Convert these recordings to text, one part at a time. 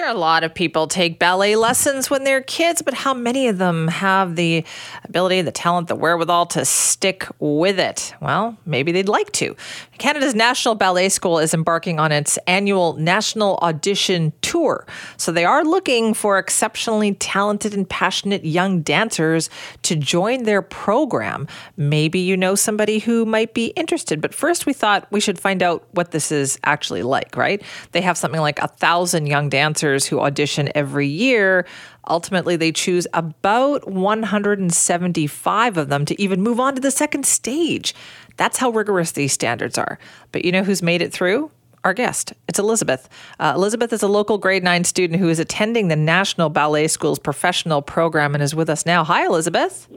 Sure, a lot of people take ballet lessons when they're kids, but how many of them have the ability, the talent, the wherewithal to stick with it? Well, maybe they'd like to. Canada's National Ballet School is embarking on its annual national audition tour. So they are looking for exceptionally talented and passionate young dancers to join their program. Maybe you know somebody who might be interested, but first we thought we should find out what this is actually like, right? They have something like a thousand young dancers dancers who audition every year. Ultimately, they choose about 175 of them to even move on to the second stage. That's how rigorous these standards are. But you know who's made it through? Our guest. It's Elizabeth. Uh, Elizabeth is a local grade nine student who is attending the National Ballet School's professional program and is with us now. Hi, Elizabeth.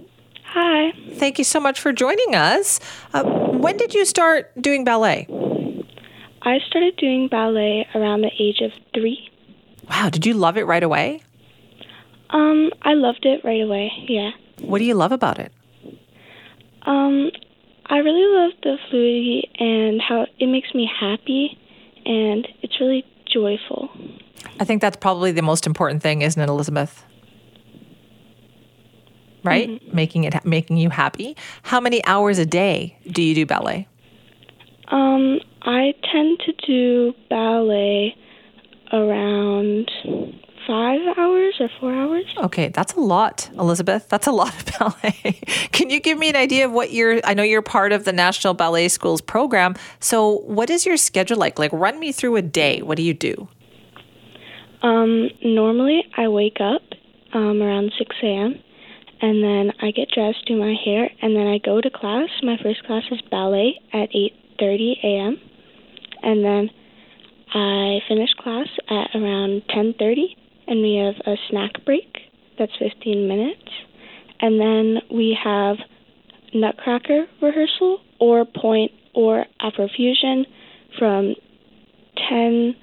Hi. Thank you so much for joining us. Uh, when did you start doing ballet? I started doing ballet around the age of three. Wow, did you love it right away? Um, I loved it right away. Yeah. What do you love about it? Um, I really love the fluidity and how it makes me happy, and it's really joyful. I think that's probably the most important thing, isn't it, Elizabeth? Right, mm-hmm. making it making you happy. How many hours a day do you do ballet? Um, I tend to do ballet around five hours or four hours. Okay, that's a lot, Elizabeth. That's a lot of ballet. Can you give me an idea of what you're? I know you're part of the National Ballet Schools program. So, what is your schedule like? Like, run me through a day. What do you do? Um, normally, I wake up um, around 6 a.m. and then I get dressed, do my hair, and then I go to class. My first class is ballet at 8:30 a.m. and then I finish class at around 10:30 and we have a snack break that's 15 minutes. And then we have nutcracker rehearsal or pointe or afrofusion from 10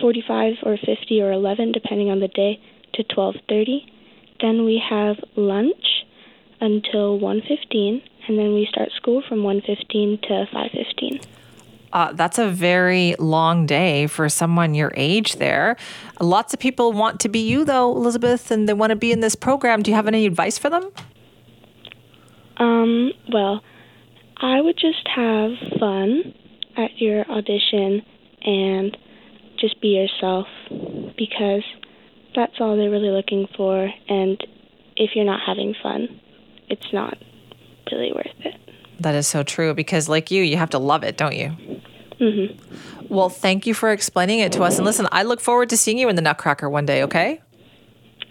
45 or 50 or 11 depending on the day to 12:30. Then we have lunch until 1:15 and then we start school from 1:15 to 5:15. Uh, that's a very long day for someone your age there. Lots of people want to be you, though, Elizabeth, and they want to be in this program. Do you have any advice for them? Um, well, I would just have fun at your audition and just be yourself because that's all they're really looking for. And if you're not having fun, it's not really worth it. That is so true because, like you, you have to love it, don't you? Mm-hmm. Well, thank you for explaining it to us. And listen, I look forward to seeing you in the Nutcracker one day, okay?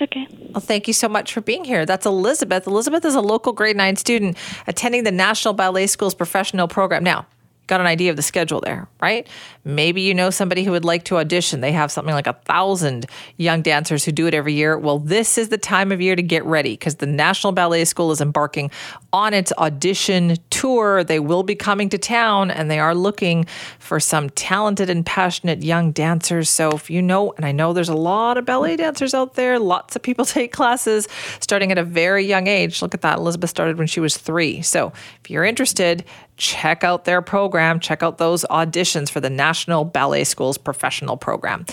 Okay. Well, thank you so much for being here. That's Elizabeth. Elizabeth is a local grade nine student attending the National Ballet School's professional program. Now, got an idea of the schedule there, right? Maybe you know somebody who would like to audition. They have something like a thousand young dancers who do it every year. Well, this is the time of year to get ready because the National Ballet School is embarking on its audition tour. They will be coming to town and they are looking for some talented and passionate young dancers. So if you know, and I know there's a lot of ballet dancers out there, lots of people take classes starting at a very young age. Look at that. Elizabeth started when she was three. So if you're interested, check out their program, check out those auditions for the National Ballet School's professional program.